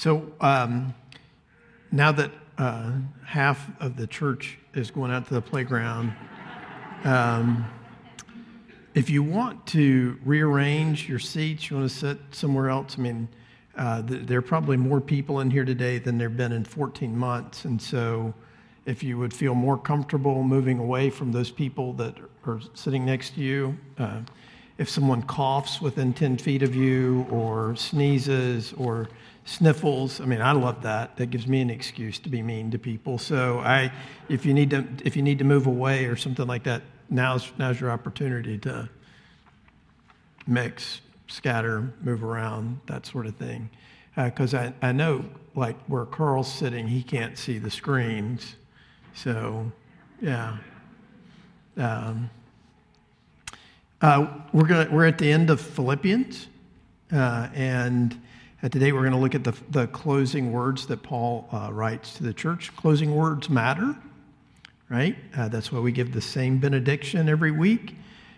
So um, now that uh, half of the church is going out to the playground, um, if you want to rearrange your seats, you want to sit somewhere else, I mean, uh, th- there are probably more people in here today than there have been in 14 months. And so if you would feel more comfortable moving away from those people that are sitting next to you, uh, if someone coughs within 10 feet of you or sneezes or sniffles, I mean, I love that. That gives me an excuse to be mean to people. So I, if you need to, if you need to move away or something like that, now's, now's your opportunity to mix, scatter, move around, that sort of thing. Because uh, I, I know, like, where Carl's sitting, he can't see the screens. So, yeah. Um, uh, we're, gonna, we're at the end of Philippians, uh, and uh, today we're going to look at the, the closing words that Paul uh, writes to the church. Closing words matter, right? Uh, that's why we give the same benediction every week,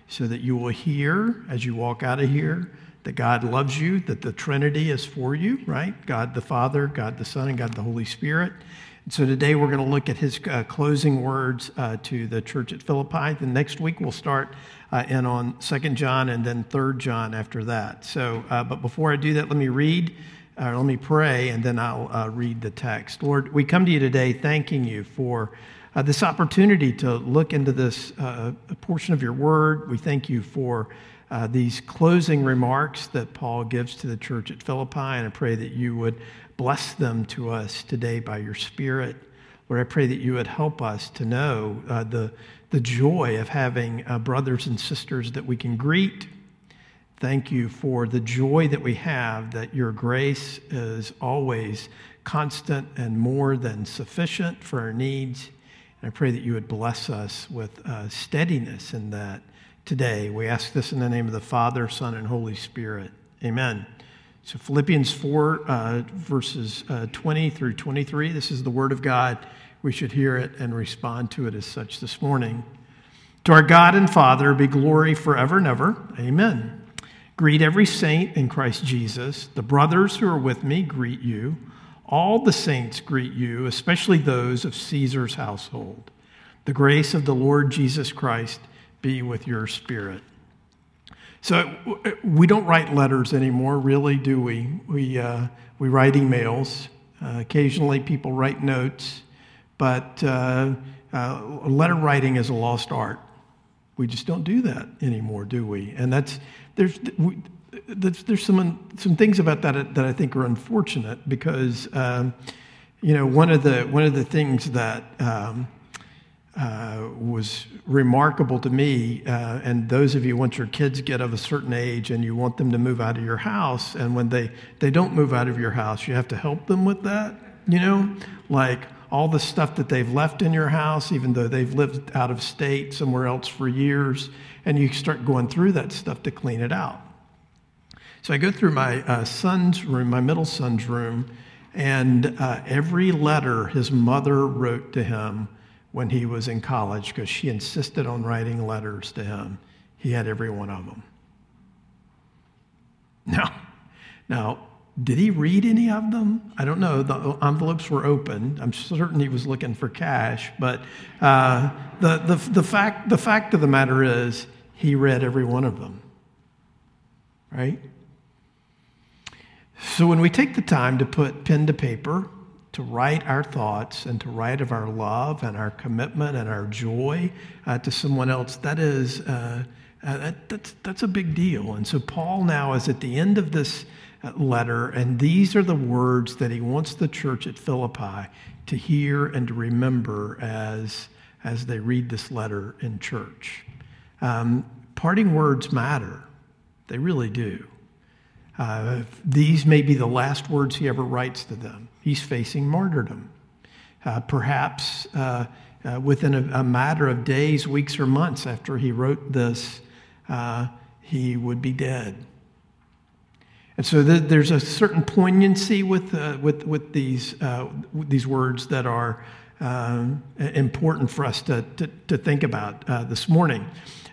so that you will hear as you walk out of here that God loves you, that the Trinity is for you, right? God the Father, God the Son, and God the Holy Spirit. So today we're going to look at his uh, closing words uh, to the church at Philippi. The next week we'll start uh, in on Second John and then Third John after that. So, uh, but before I do that, let me read, or let me pray, and then I'll uh, read the text. Lord, we come to you today thanking you for uh, this opportunity to look into this portion of your word. We thank you for. Uh, these closing remarks that Paul gives to the church at Philippi, and I pray that you would bless them to us today by your Spirit. Lord, I pray that you would help us to know uh, the, the joy of having uh, brothers and sisters that we can greet. Thank you for the joy that we have, that your grace is always constant and more than sufficient for our needs. And I pray that you would bless us with uh, steadiness in that today. We ask this in the name of the Father, Son, and Holy Spirit. Amen. So, Philippians 4, uh, verses uh, 20 through 23, this is the Word of God. We should hear it and respond to it as such this morning. To our God and Father be glory forever and ever. Amen. Greet every saint in Christ Jesus. The brothers who are with me greet you. All the saints greet you, especially those of Caesar's household. The grace of the Lord Jesus Christ be with your spirit. So we don't write letters anymore, really, do we? We, uh, we write emails. Uh, occasionally, people write notes, but uh, uh, letter writing is a lost art. We just don't do that anymore, do we? And that's there's we, there's, there's some some things about that that I think are unfortunate because um, you know one of the one of the things that um, uh, was remarkable to me. Uh, and those of you, once your kids get of a certain age and you want them to move out of your house, and when they, they don't move out of your house, you have to help them with that, you know? Like all the stuff that they've left in your house, even though they've lived out of state somewhere else for years, and you start going through that stuff to clean it out. So I go through my uh, son's room, my middle son's room, and uh, every letter his mother wrote to him when he was in college because she insisted on writing letters to him. He had every one of them. Now, now, did he read any of them? I don't know. The envelopes were open. I'm certain he was looking for cash, but uh, the, the, the, fact, the fact of the matter is, he read every one of them. Right? So when we take the time to put pen to paper, to write our thoughts and to write of our love and our commitment and our joy uh, to someone else, that is, uh, uh, that, that's, that's a big deal. And so Paul now is at the end of this uh, letter, and these are the words that he wants the church at Philippi to hear and to remember as, as they read this letter in church. Um, parting words matter, they really do. Uh, these may be the last words he ever writes to them. He's facing martyrdom. Uh, perhaps uh, uh within a, a, matter of days, weeks, or months after he wrote this, uh, he would be dead. And so th- there's a certain poignancy with, uh, with, with these, these words that are um, important for us to, to, to think about uh, this morning.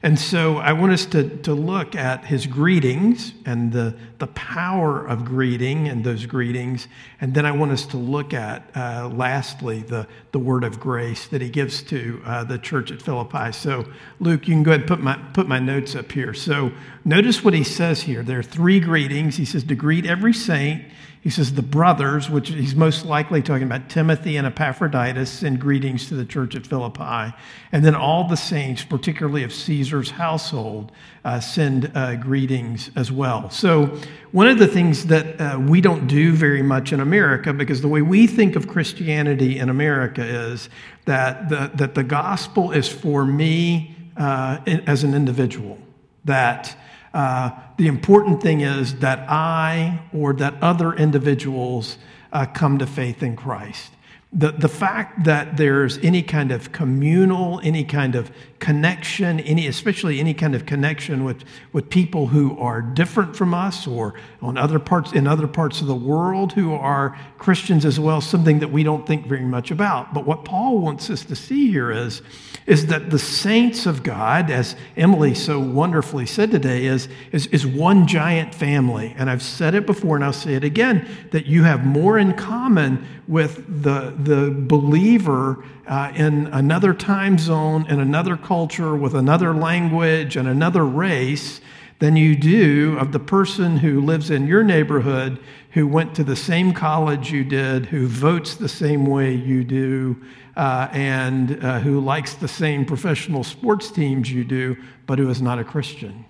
And so I want us to, to look at his greetings and the, the power of greeting and those greetings. And then I want us to look at, uh, lastly, the, the word of grace that he gives to uh, the church at Philippi. So, Luke, you can go ahead and put my, put my notes up here. So, notice what he says here. There are three greetings. He says, to greet every saint. He says, the brothers, which he's most likely talking about Timothy and Epaphroditus, send greetings to the church at Philippi. And then all the saints, particularly of Caesar's household, uh, send uh, greetings as well. So, one of the things that uh, we don't do very much in America, because the way we think of Christianity in America is that the, that the gospel is for me uh, as an individual, that uh, the important thing is that I or that other individuals uh, come to faith in Christ. The, the fact that there's any kind of communal, any kind of connection, any, especially any kind of connection with, with people who are different from us or on other parts, in other parts of the world who are Christians as well, something that we don't think very much about. But what Paul wants us to see here is, is that the saints of God, as Emily so wonderfully said today, is, is, is one giant family. And I've said it before and I'll say it again that you have more in common with the, the believer uh, in another time zone, in another culture, with another language and another race than you do of the person who lives in your neighborhood, who went to the same college you did, who votes the same way you do, and uh, who likes the same professional sports teams you do, but who is not a Christian.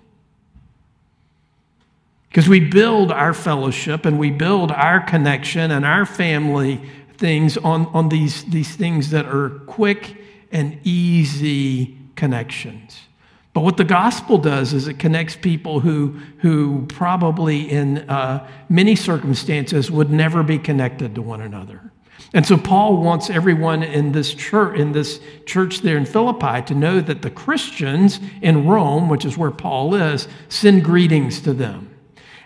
Because we build our fellowship and we build our connection and our family things on, on these, these things that are quick and easy connections. But what the gospel does is it connects people who, who probably in uh, many circumstances would never be connected to one another. And so Paul wants everyone in this church, in this church there in Philippi to know that the Christians in Rome, which is where Paul is, send greetings to them.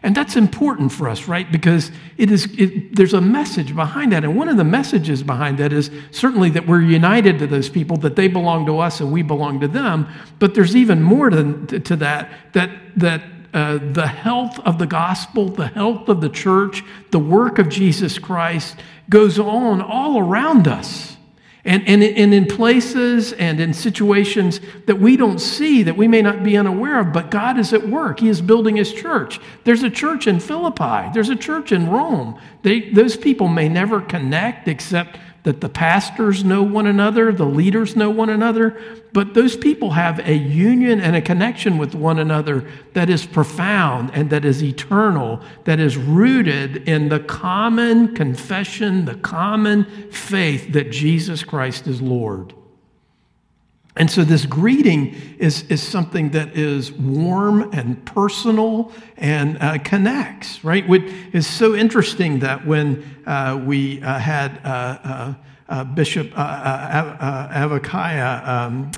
And that's important for us, right? Because it is, it, there's a message behind that. And one of the messages behind that is certainly that we're united to those people, that they belong to us and we belong to them. But there's even more to, to that, that, that uh, the health of the gospel, the health of the church, the work of Jesus Christ goes on all around us. And, and, and in places and in situations that we don't see, that we may not be unaware of, but God is at work. He is building His church. There's a church in Philippi, there's a church in Rome. They, those people may never connect except that the pastors know one another, the leaders know one another, but those people have a union and a connection with one another that is profound and that is eternal, that is rooted in the common confession, the common faith that Jesus Christ is Lord. And so this greeting is, is something that is warm and personal and uh, connects, right? Which is so interesting that when uh, we uh, had uh, uh, uh, Bishop Avakiah um,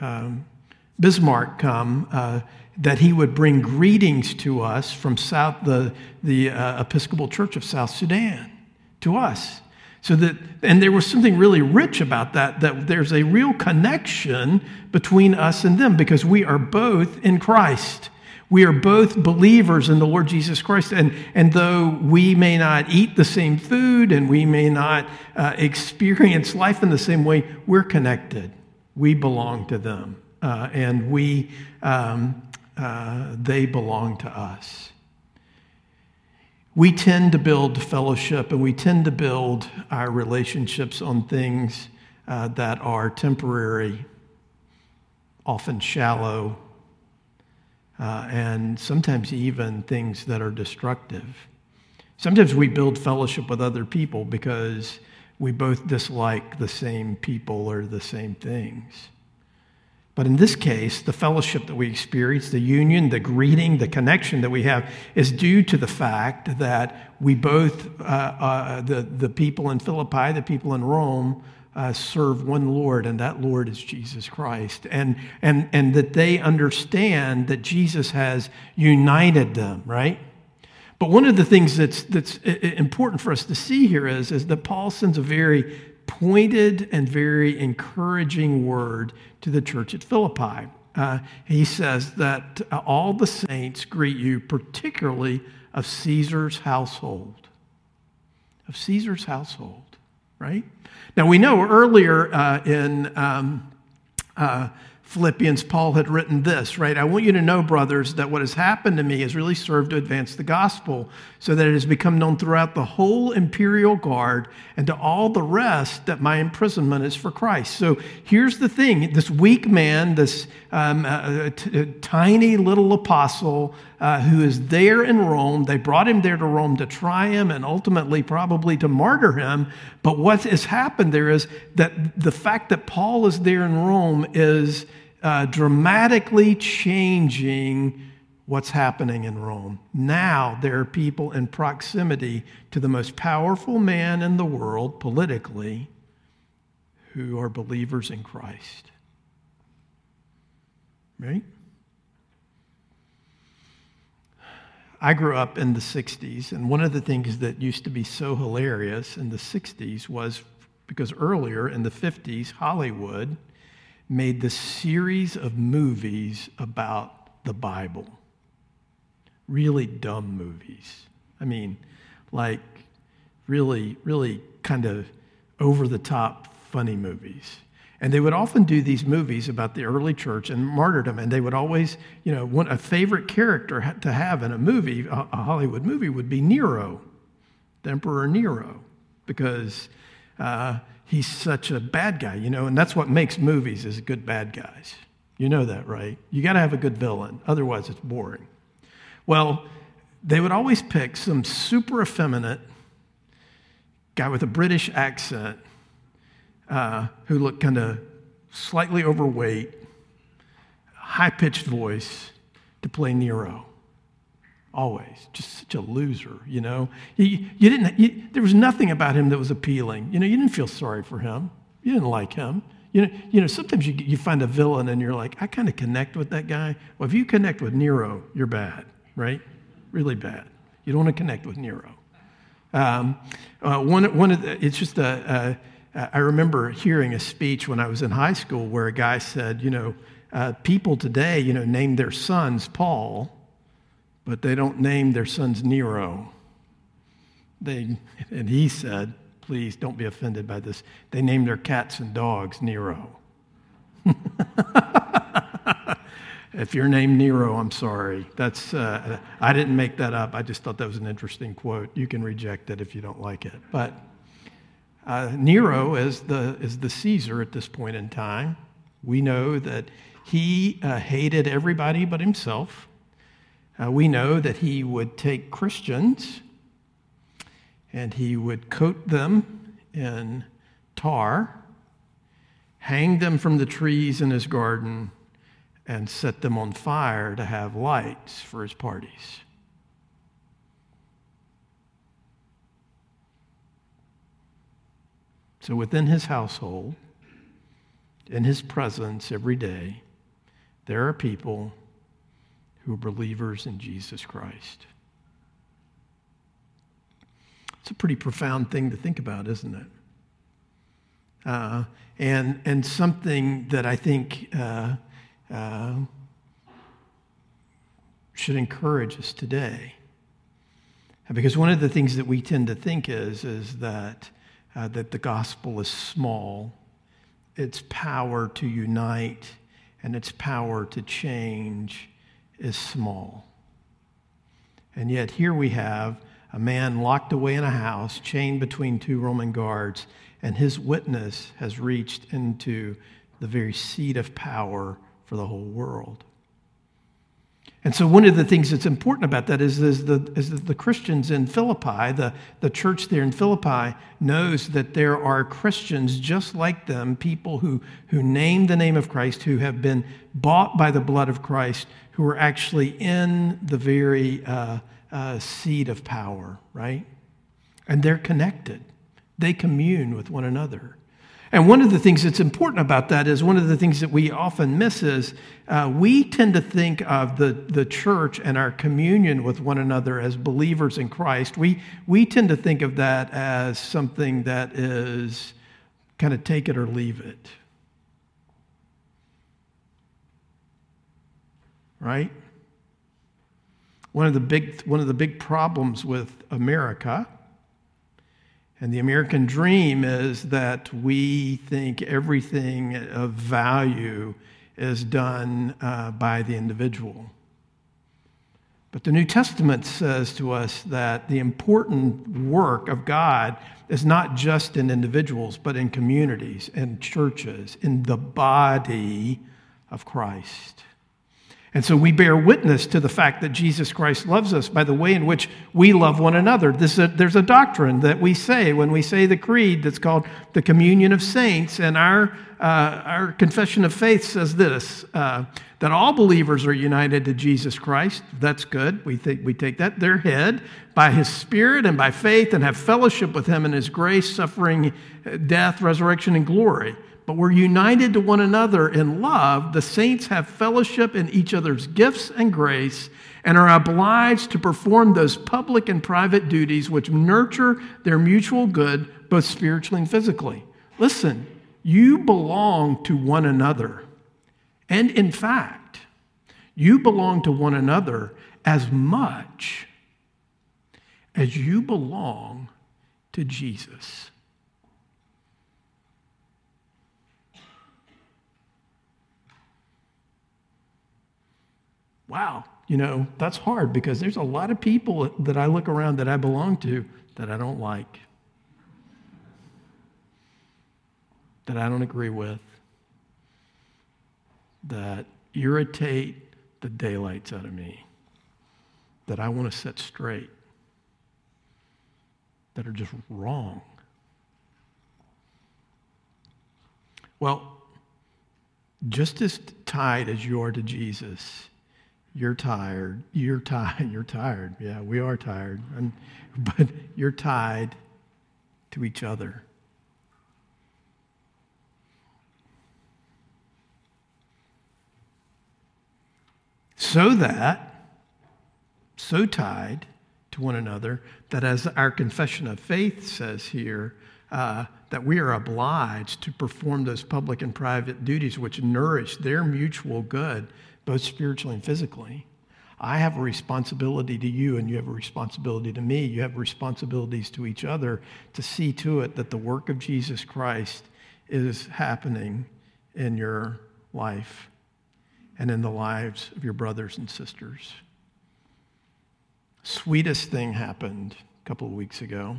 um, Bismarck come, that he would bring greetings to us from South, the, the Episcopal Church of South Sudan, to us. So that, and there was something really rich about that, that there's a real connection between us and them because we are both in Christ. We are both believers in the Lord Jesus Christ. And, and though we may not eat the same food and we may not uh, experience life in the same way, we're connected. We belong to them. Uh, and we, um, uh, they belong to us we tend to build fellowship and we tend to build our relationships on things uh, that are temporary, often shallow, uh, and sometimes even things that are destructive. Sometimes we build fellowship with other people because we both dislike the same people or the same things. But in this case, the fellowship that we experience, the union, the greeting, the connection that we have is due to the fact that we both, uh, uh, the, the people in Philippi, the people in Rome, uh, serve one Lord, and that Lord is Jesus Christ. And, and, and that they understand that Jesus has united them, right? But one of the things that's, that's important for us to see here is, is that Paul sends a very pointed and very encouraging word to the church at Philippi. Uh, he says that uh, all the saints greet you, particularly of Caesar's household. Of Caesar's household, right? Now we know earlier uh, in um, uh, Philippians, Paul had written this, right? I want you to know, brothers, that what has happened to me has really served to advance the gospel, so that it has become known throughout the whole imperial guard and to all the rest that my imprisonment is for Christ. So here's the thing this weak man, this um, uh, t- tiny little apostle uh, who is there in Rome, they brought him there to Rome to try him and ultimately probably to martyr him. But what has happened there is that the fact that Paul is there in Rome is uh, dramatically changing what's happening in Rome. Now there are people in proximity to the most powerful man in the world politically who are believers in Christ. Right? I grew up in the 60s, and one of the things that used to be so hilarious in the 60s was because earlier in the 50s, Hollywood made this series of movies about the Bible. Really dumb movies. I mean, like really, really kind of over the top funny movies. And they would often do these movies about the early church and martyrdom, and they would always, you know, one, a favorite character to have in a movie, a, a Hollywood movie, would be Nero, the Emperor Nero, because uh, he's such a bad guy, you know, and that's what makes movies is good bad guys. You know that, right? You got to have a good villain, otherwise it's boring. Well, they would always pick some super effeminate guy with a British accent uh, who looked kind of slightly overweight, high pitched voice to play Nero. Always. Just such a loser you know? You, you didn't you, there was nothing about him that was appealing. You know you didn't feel sorry for him. You didn't like him. You know, you know sometimes you, you find a villain and you're like i kind of connect with that guy. Well if you connect with nero you're bad right? Really bad. You don't want to connect with nero. Um, uh, one, one of the, it's just a, a, I remember hearing a speech when i was in high school where a guy said you know uh, people today you know name their sons paul but they don't name their sons Nero. They, and he said, please don't be offended by this. They name their cats and dogs Nero. if you're named Nero, I'm sorry. That's, uh, I didn't make that up. I just thought that was an interesting quote. You can reject it if you don't like it. But uh, Nero is the, is the Caesar at this point in time. We know that he uh, hated everybody but himself. Uh, we know that he would take Christians and he would coat them in tar, hang them from the trees in his garden, and set them on fire to have lights for his parties. So within his household, in his presence every day, there are people who are believers in Jesus Christ. It's a pretty profound thing to think about, isn't it? Uh, and, and something that I think uh, uh, should encourage us today. Because one of the things that we tend to think is, is that, uh, that the gospel is small, its power to unite and its power to change is small. And yet, here we have a man locked away in a house, chained between two Roman guards, and his witness has reached into the very seat of power for the whole world. And so, one of the things that's important about that is, is, the, is that the Christians in Philippi, the, the church there in Philippi, knows that there are Christians just like them, people who, who name the name of Christ, who have been bought by the blood of Christ, who are actually in the very uh, uh, seat of power, right? And they're connected, they commune with one another. And one of the things that's important about that is one of the things that we often miss is uh, we tend to think of the, the church and our communion with one another as believers in Christ. We, we tend to think of that as something that is kind of take it or leave it. Right? One of the big, one of the big problems with America and the American dream is that we think everything of value is done uh, by the individual. But the New Testament says to us that the important work of God is not just in individuals, but in communities, in churches, in the body of Christ. And so we bear witness to the fact that Jesus Christ loves us by the way in which we love one another. A, there's a doctrine that we say when we say the creed that's called the communion of saints, and our, uh, our confession of faith says this uh, that all believers are united to Jesus Christ. That's good. We, think, we take that, their head, by his spirit and by faith, and have fellowship with him in his grace, suffering, death, resurrection, and glory but we're united to one another in love. The saints have fellowship in each other's gifts and grace and are obliged to perform those public and private duties which nurture their mutual good, both spiritually and physically. Listen, you belong to one another. And in fact, you belong to one another as much as you belong to Jesus. Wow, you know, that's hard because there's a lot of people that I look around that I belong to that I don't like, that I don't agree with, that irritate the daylights out of me, that I want to set straight, that are just wrong. Well, just as tied as you are to Jesus, you're tired. You're tired. You're tired. Yeah, we are tired. And, but you're tied to each other. So that, so tied to one another, that as our confession of faith says here, uh, that we are obliged to perform those public and private duties which nourish their mutual good both spiritually and physically. I have a responsibility to you, and you have a responsibility to me. You have responsibilities to each other to see to it that the work of Jesus Christ is happening in your life and in the lives of your brothers and sisters. Sweetest thing happened a couple of weeks ago.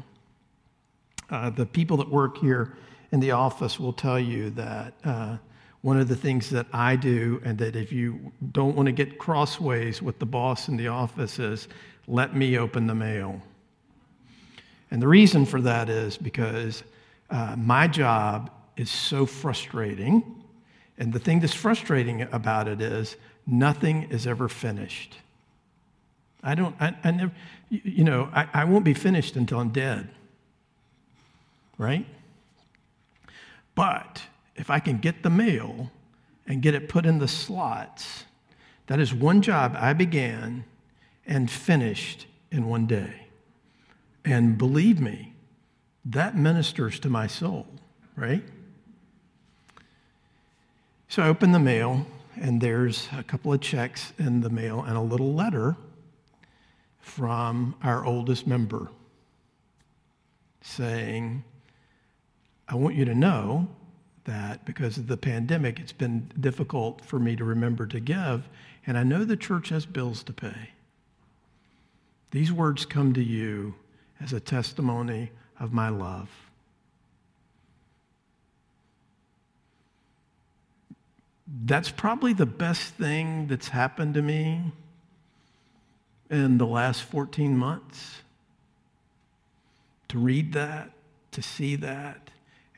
Uh, the people that work here in the office will tell you that uh, one of the things that I do, and that if you don't want to get crossways with the boss in the office, is let me open the mail. And the reason for that is because uh, my job is so frustrating. And the thing that's frustrating about it is nothing is ever finished. I don't, I, I never, you know, I, I won't be finished until I'm dead, right? But if I can get the mail and get it put in the slots, that is one job I began and finished in one day. And believe me, that ministers to my soul, right? So I open the mail, and there's a couple of checks in the mail and a little letter from our oldest member saying, I want you to know that because of the pandemic, it's been difficult for me to remember to give. And I know the church has bills to pay. These words come to you as a testimony of my love. That's probably the best thing that's happened to me in the last 14 months. To read that, to see that,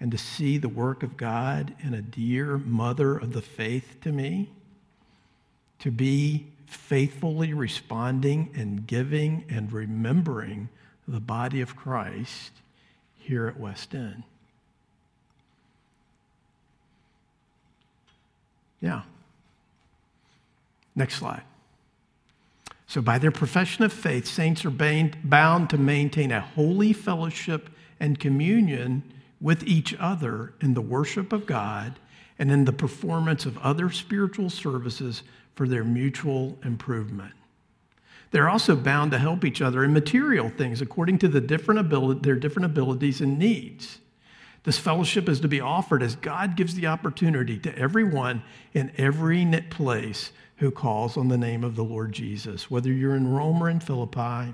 and to see the work of God in a dear mother of the faith to me, to be faithfully responding and giving and remembering the body of Christ here at West End. Yeah. Next slide. So, by their profession of faith, saints are bound to maintain a holy fellowship and communion with each other in the worship of God and in the performance of other spiritual services for their mutual improvement. They're also bound to help each other in material things according to the different ability, their different abilities and needs. This fellowship is to be offered as God gives the opportunity to everyone in every place who calls on the name of the Lord Jesus, whether you're in Rome or in Philippi,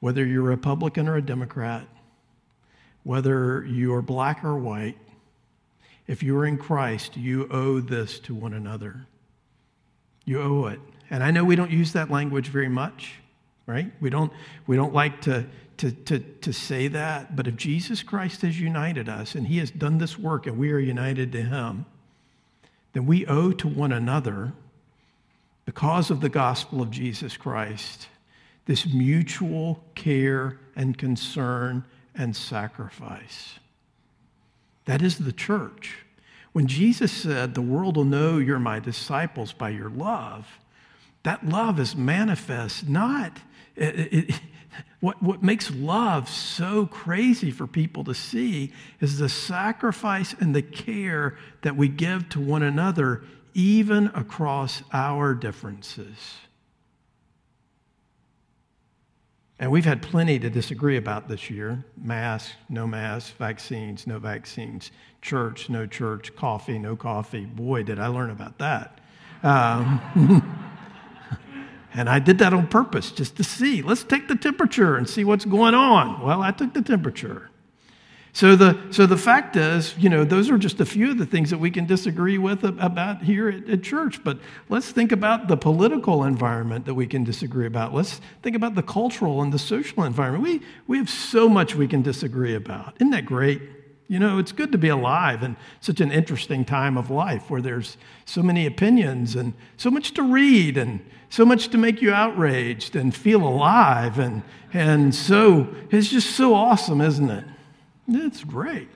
whether you're a Republican or a Democrat, whether you're black or white. If you're in Christ, you owe this to one another. You owe it. And I know we don't use that language very much, right? We don't, we don't like to, to, to, to say that, but if Jesus Christ has united us and he has done this work and we are united to him, then we owe to one another, because of the gospel of Jesus Christ, this mutual care and concern and sacrifice. That is the church. When Jesus said, The world will know you're my disciples by your love, that love is manifest not. It, it, what, what makes love so crazy for people to see is the sacrifice and the care that we give to one another, even across our differences. And we've had plenty to disagree about this year masks, no masks, vaccines, no vaccines, church, no church, coffee, no coffee. Boy, did I learn about that. Um, and I did that on purpose just to see. Let's take the temperature and see what's going on. Well, I took the temperature. So the, so the fact is, you know, those are just a few of the things that we can disagree with about here at, at, church. But let's think about the political environment that we can disagree about. Let's think about the cultural and the social environment. We, we have so much we can disagree about. Isn't that great? You know, it's good to be alive in such an interesting time of life where there's so many opinions and so much to read and so much to make you outraged and feel alive. And, and so it's just so awesome, isn't it? It's great.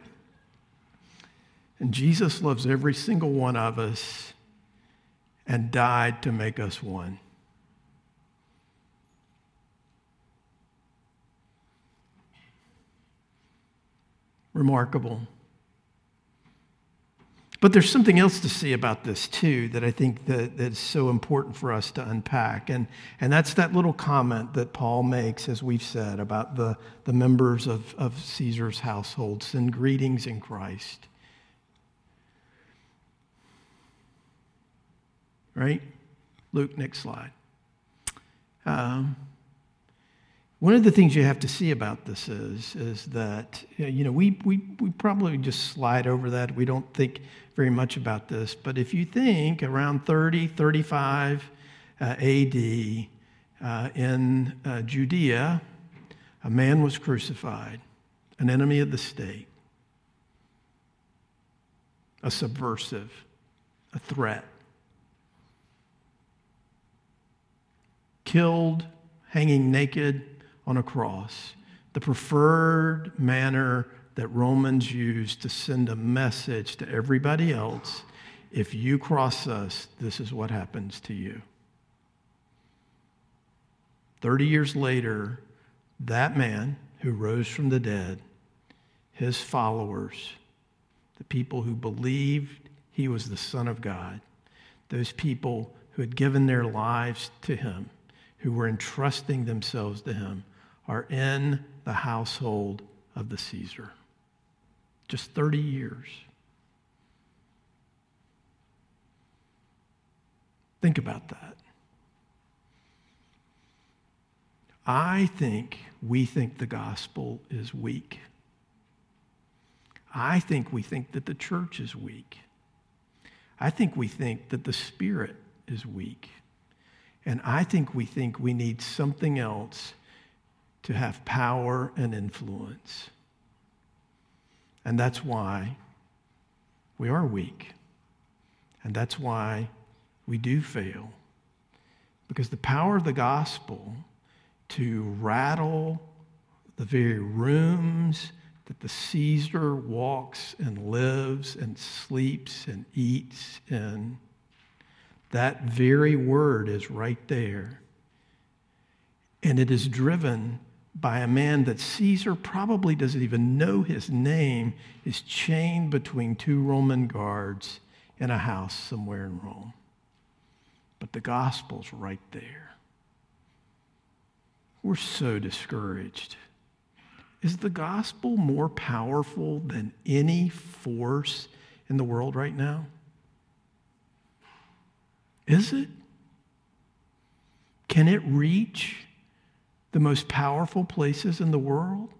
And Jesus loves every single one of us and died to make us one. Remarkable. But there's something else to see about this too that I think that, that is so important for us to unpack. And, and that's that little comment that Paul makes, as we've said, about the, the members of, of Caesar's household. Send greetings in Christ. Right? Luke, next slide. Um, one of the things you have to see about this is, is that, you know, we, we, we probably just slide over that. We don't think very much about this. But if you think around 30, 35 uh, AD uh, in uh, Judea, a man was crucified, an enemy of the state, a subversive, a threat, killed, hanging naked on a cross, the preferred manner that Romans used to send a message to everybody else if you cross us, this is what happens to you. 30 years later, that man who rose from the dead, his followers, the people who believed he was the Son of God, those people who had given their lives to him, who were entrusting themselves to him, are in the household of the Caesar. Just 30 years. Think about that. I think we think the gospel is weak. I think we think that the church is weak. I think we think that the Spirit is weak. And I think we think we need something else to have power and influence. And that's why we are weak. And that's why we do fail. Because the power of the gospel to rattle the very rooms that the Caesar walks and lives and sleeps and eats in, that very word is right there. And it is driven by a man that Caesar probably doesn't even know his name is chained between two Roman guards in a house somewhere in Rome. But the gospel's right there. We're so discouraged. Is the gospel more powerful than any force in the world right now? Is it? Can it reach the most powerful places in the world?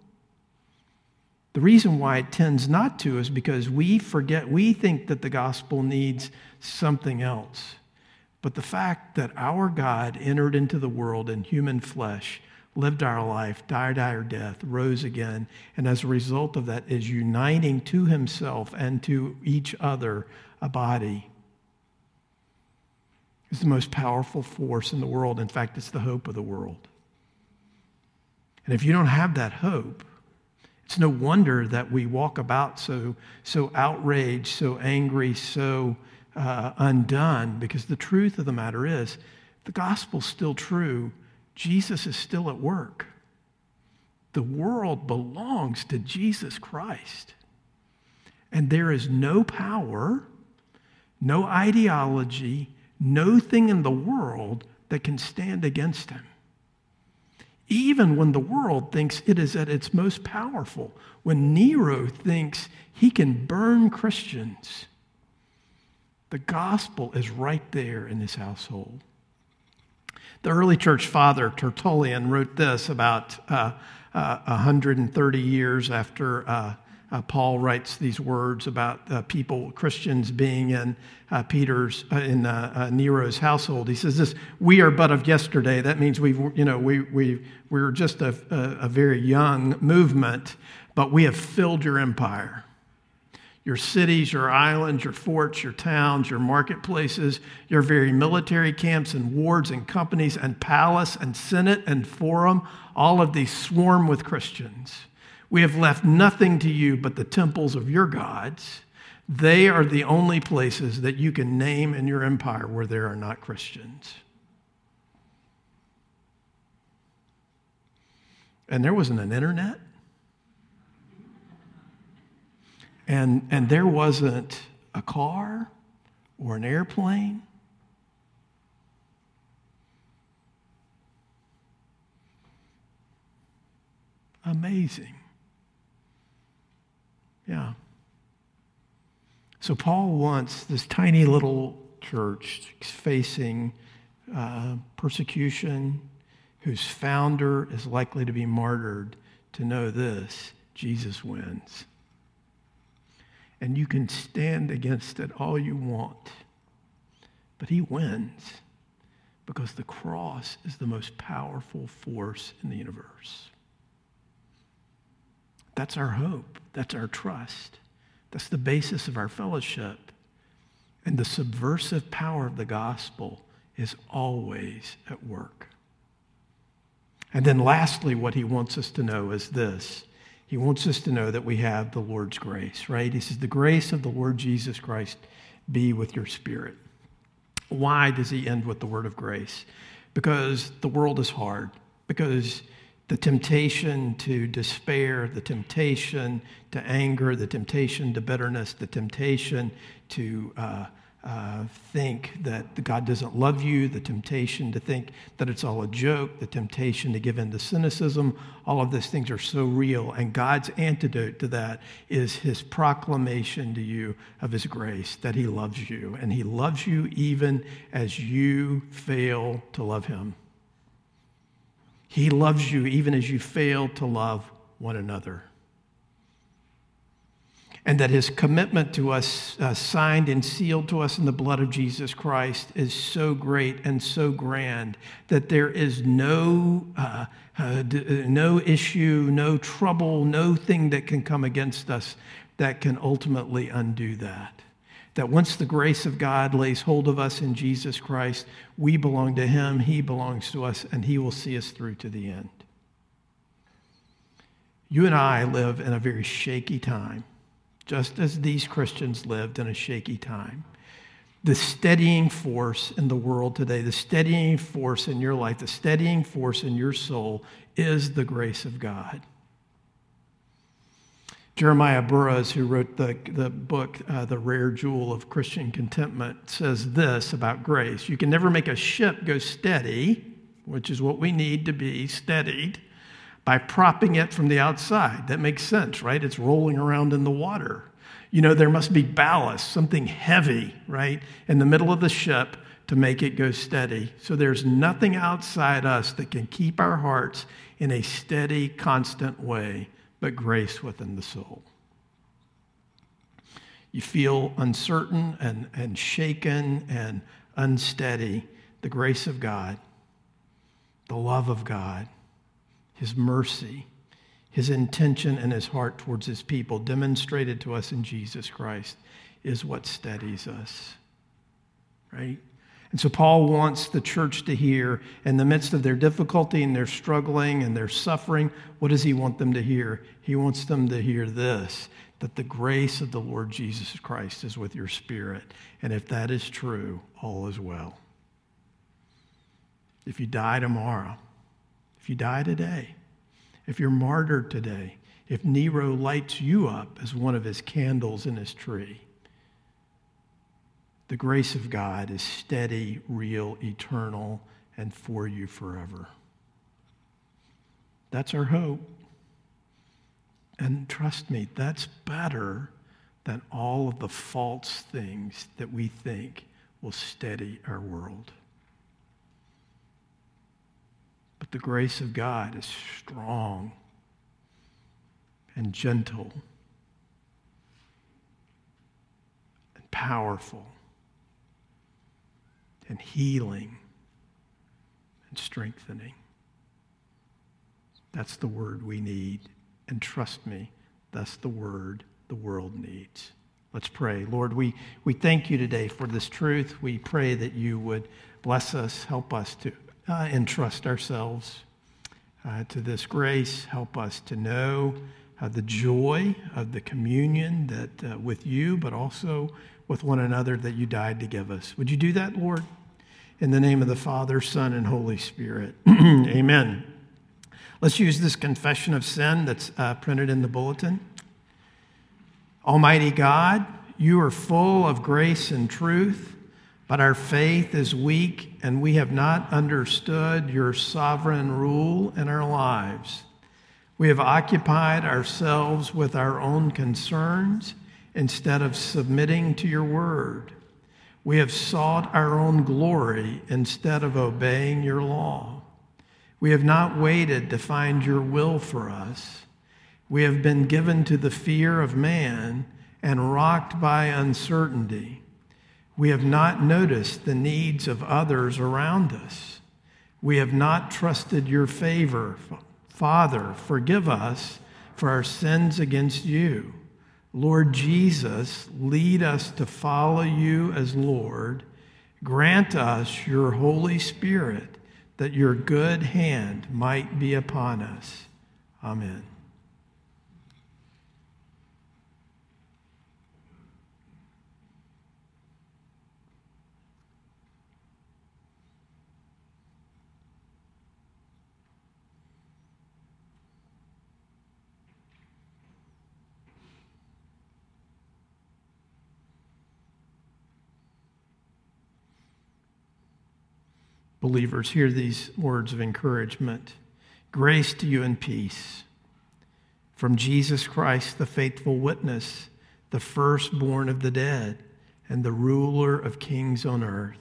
The reason why it tends not to is because we forget, we think that the gospel needs something else. But the fact that our God entered into the world in human flesh, lived our life, died our death, rose again, and as a result of that is uniting to himself and to each other a body is the most powerful force in the world. In fact, it's the hope of the world. And if you don't have that hope, it's no wonder that we walk about so, so outraged, so angry, so uh, undone, because the truth of the matter is the gospel's still true. Jesus is still at work. The world belongs to Jesus Christ. And there is no power, no ideology, no thing in the world that can stand against him even when the world thinks it is at its most powerful, when Nero thinks he can burn Christians, the gospel is right there in this household. The early church father Tertullian wrote this about uh, uh, 130 years after uh, uh, Paul writes these words about uh, people, Christians, being in uh, Peter's, uh, in uh, uh, Nero's household. He says this, we are but of yesterday. That means we've, you know, we, we, we're just a, a, a very young movement, but we have filled your empire your cities, your islands, your forts, your towns, your marketplaces, your very military camps and wards and companies and palace and senate and forum, all of these swarm with Christians. We have left nothing to you but the temples of your gods. They are the only places that you can name in your empire where there are not Christians. And there wasn't an internet. And, and there wasn't a car or an airplane. Amazing. Yeah. So Paul wants this tiny little church facing uh, persecution, whose founder is likely to be martyred, to know this Jesus wins. And you can stand against it all you want, but he wins because the cross is the most powerful force in the universe. That's our hope. That's our trust. That's the basis of our fellowship. And the subversive power of the gospel is always at work. And then, lastly, what he wants us to know is this He wants us to know that we have the Lord's grace, right? He says, The grace of the Lord Jesus Christ be with your spirit. Why does he end with the word of grace? Because the world is hard, because the temptation to despair, the temptation to anger, the temptation to bitterness, the temptation to uh, uh, think that God doesn't love you, the temptation to think that it's all a joke, the temptation to give in to cynicism, all of these things are so real. And God's antidote to that is his proclamation to you of his grace, that he loves you. And he loves you even as you fail to love him. He loves you even as you fail to love one another. And that his commitment to us, uh, signed and sealed to us in the blood of Jesus Christ, is so great and so grand that there is no, uh, uh, d- uh, no issue, no trouble, no thing that can come against us that can ultimately undo that that once the grace of God lays hold of us in Jesus Christ, we belong to Him, He belongs to us, and He will see us through to the end. You and I live in a very shaky time, just as these Christians lived in a shaky time. the steadying force in the world today, the steadying force in your life, the steadying force in your soul is the grace of God. Jeremiah Burroughs, who wrote the, the book, uh, The Rare Jewel of Christian Contentment, says this about grace You can never make a ship go steady, which is what we need to be steadied, by propping it from the outside. That makes sense, right? It's rolling around in the water. You know, there must be ballast, something heavy, right, in the middle of the ship to make it go steady. So there's nothing outside us that can keep our hearts in a steady, constant way but grace within the soul. You feel uncertain and, and shaken and unsteady. The grace of God, the love of God, His mercy, His intention and His heart towards His people, demonstrated to us in Jesus Christ, is what steadies us. Right? And so Paul wants the church to hear in the midst of their difficulty and their struggling and their suffering, what does he want them to hear? He wants them to hear this that the grace of the Lord Jesus Christ is with your spirit. And if that is true, all is well. If you die tomorrow, if you die today, if you're martyred today, if Nero lights you up as one of his candles in his tree, the grace of God is steady, real, eternal, and for you forever. That's our hope. And trust me, that's better than all of the false things that we think will steady our world. But the grace of God is strong and gentle and powerful and healing and strengthening. That's the word we need. And trust me, that's the word the world needs. Let's pray. Lord, we, we thank you today for this truth. We pray that you would bless us, help us to uh, entrust ourselves uh, to this grace, help us to know uh, the joy of the communion that uh, with you, but also with one another that you died to give us. Would you do that, Lord? In the name of the Father, Son, and Holy Spirit. Amen. Let's use this confession of sin that's uh, printed in the bulletin. Almighty God, you are full of grace and truth, but our faith is weak and we have not understood your sovereign rule in our lives. We have occupied ourselves with our own concerns instead of submitting to your word. We have sought our own glory instead of obeying your law. We have not waited to find your will for us. We have been given to the fear of man and rocked by uncertainty. We have not noticed the needs of others around us. We have not trusted your favor. Father, forgive us for our sins against you. Lord Jesus, lead us to follow you as Lord. Grant us your Holy Spirit that your good hand might be upon us. Amen. Believers, hear these words of encouragement Grace to you and peace from Jesus Christ, the faithful witness, the firstborn of the dead, and the ruler of kings on earth.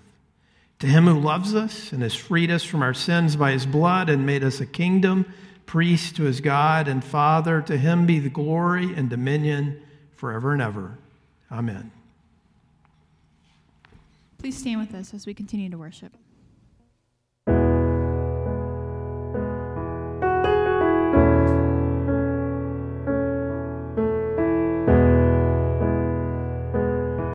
To him who loves us and has freed us from our sins by his blood and made us a kingdom, priest to his God and Father, to him be the glory and dominion forever and ever. Amen. Please stand with us as we continue to worship.